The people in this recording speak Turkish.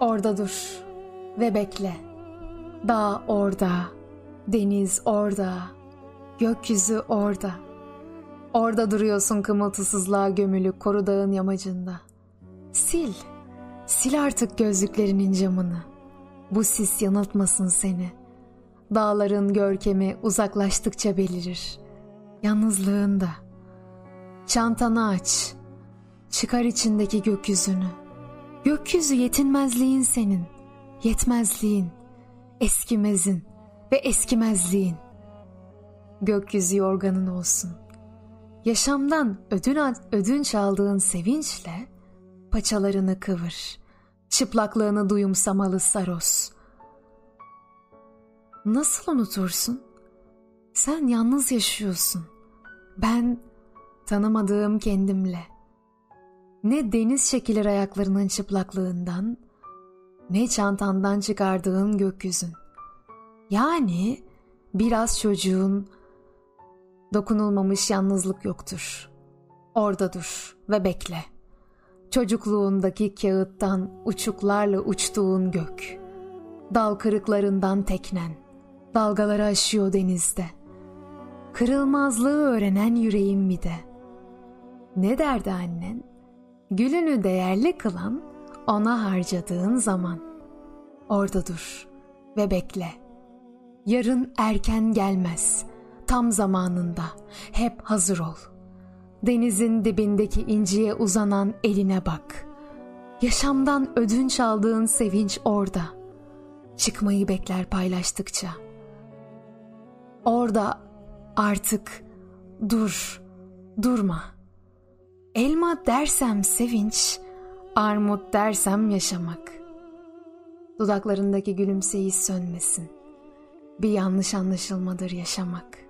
Orada dur ve bekle. Dağ orada, deniz orada, gökyüzü orada. Orada duruyorsun kımıltısızlığa gömülü koru dağın yamacında. Sil, sil artık gözlüklerinin camını. Bu sis yanıltmasın seni. Dağların görkemi uzaklaştıkça belirir. Yalnızlığında. Çantanı aç. Çıkar içindeki gökyüzünü. Gökyüzü yetinmezliğin senin. Yetmezliğin. Eskimezin ve eskimezliğin. Gökyüzü yorganın olsun. Yaşamdan ödün, ödünç aldığın sevinçle paçalarını kıvır. Çıplaklığını duyumsamalı saros. Nasıl unutursun? Sen yalnız yaşıyorsun. Ben tanımadığım kendimle. Ne deniz çekilir ayaklarının çıplaklığından, ne çantandan çıkardığın gökyüzün. Yani biraz çocuğun dokunulmamış yalnızlık yoktur. Orada dur ve bekle. Çocukluğundaki kağıttan uçuklarla uçtuğun gök. Dal kırıklarından teknen, dalgaları aşıyor denizde. Kırılmazlığı öğrenen yüreğim mi de. Ne derdi annen? Gülünü değerli kılan ona harcadığın zaman. Orada dur ve bekle. Yarın erken gelmez. Tam zamanında. Hep hazır ol. Denizin dibindeki inciye uzanan eline bak. Yaşamdan ödünç aldığın sevinç orada. Çıkmayı bekler paylaştıkça. Orada artık dur, durma. Elma dersem sevinç, armut dersem yaşamak. Dudaklarındaki gülümseyiş sönmesin. Bir yanlış anlaşılmadır yaşamak.''